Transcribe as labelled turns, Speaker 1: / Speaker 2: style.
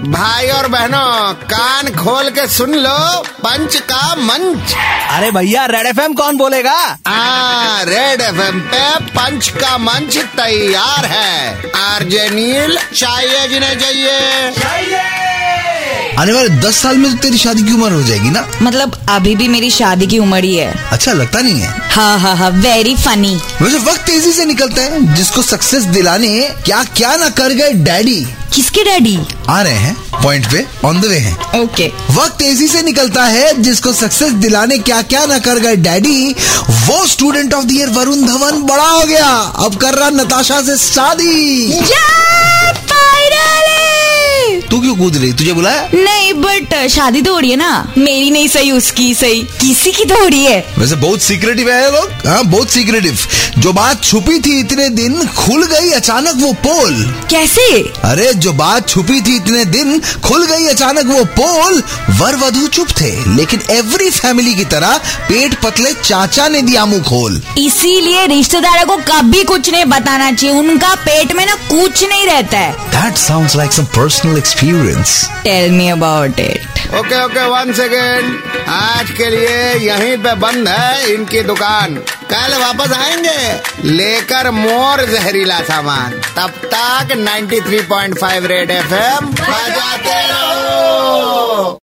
Speaker 1: भाई और बहनों कान खोल के सुन लो पंच का मंच।
Speaker 2: अरे भैया रेड एफएम कौन बोलेगा?
Speaker 1: आ, रेड एफएम पे पंच का मंच तैयार है। आरजे नील चाहिए जिन्हें चाहिए।
Speaker 3: आने वाले दस साल में तो तेरी शादी की उम्र हो जाएगी ना?
Speaker 4: मतलब अभी भी मेरी शादी की उम्र ही है।
Speaker 3: अच्छा लगता नहीं है?
Speaker 4: हाँ हाँ हाँ वेरी फनी
Speaker 3: वैसे वक्त तेज़ी से निकलता है जिसको सक्सेस दिलाने क्या क्या ना कर गए डैडी
Speaker 4: किसके डैडी?
Speaker 3: आ रहे हैं पॉइंट पे ऑन द वे हैं।
Speaker 4: ओके
Speaker 3: वक्त तेज़ी से निकलता है जिसको सक्सेस दिलाने क्या क्या ना कर गए डैडी वो student of the year Varun Dhawan बड़ा हो गया। अब कर रहा नताशा से शादी। क्यों कूद रही तुझे बुलाया?
Speaker 4: नहीं बट शादी तो हो रही है ना। मेरी नहीं सही उसकी सही। किसी की तो हो रही है।
Speaker 3: वैसे बहुत सीक्रेटिव है लोग। हाँ बहुत सीक्रेटिव जो बात छुपी थी इतने दिन खुल गई अचानक वो पोल।
Speaker 4: कैसे?
Speaker 3: अरे जो बात छुपी थी इतने दिन खुल गई अचानक वो पोल। वर वधु चुप थे लेकिन एवरी फैमिली की तरह पेट पतले चाचा ने दिया मुँह खोल।
Speaker 4: इसीलिए रिश्तेदारों को कभी कुछ नहीं बताना चाहिए। उनका पेट में ना कुछ नहीं रहता है।
Speaker 3: That sounds like some personal experience
Speaker 4: tell me about it
Speaker 1: okay okay one second आज के लिए यहीं पे बंद है इनकी दुकान। कल वापस आएँगे। लेकर मोर जहरीला सामान। तब तक 93.5 रेड एफएम बजाते रहो।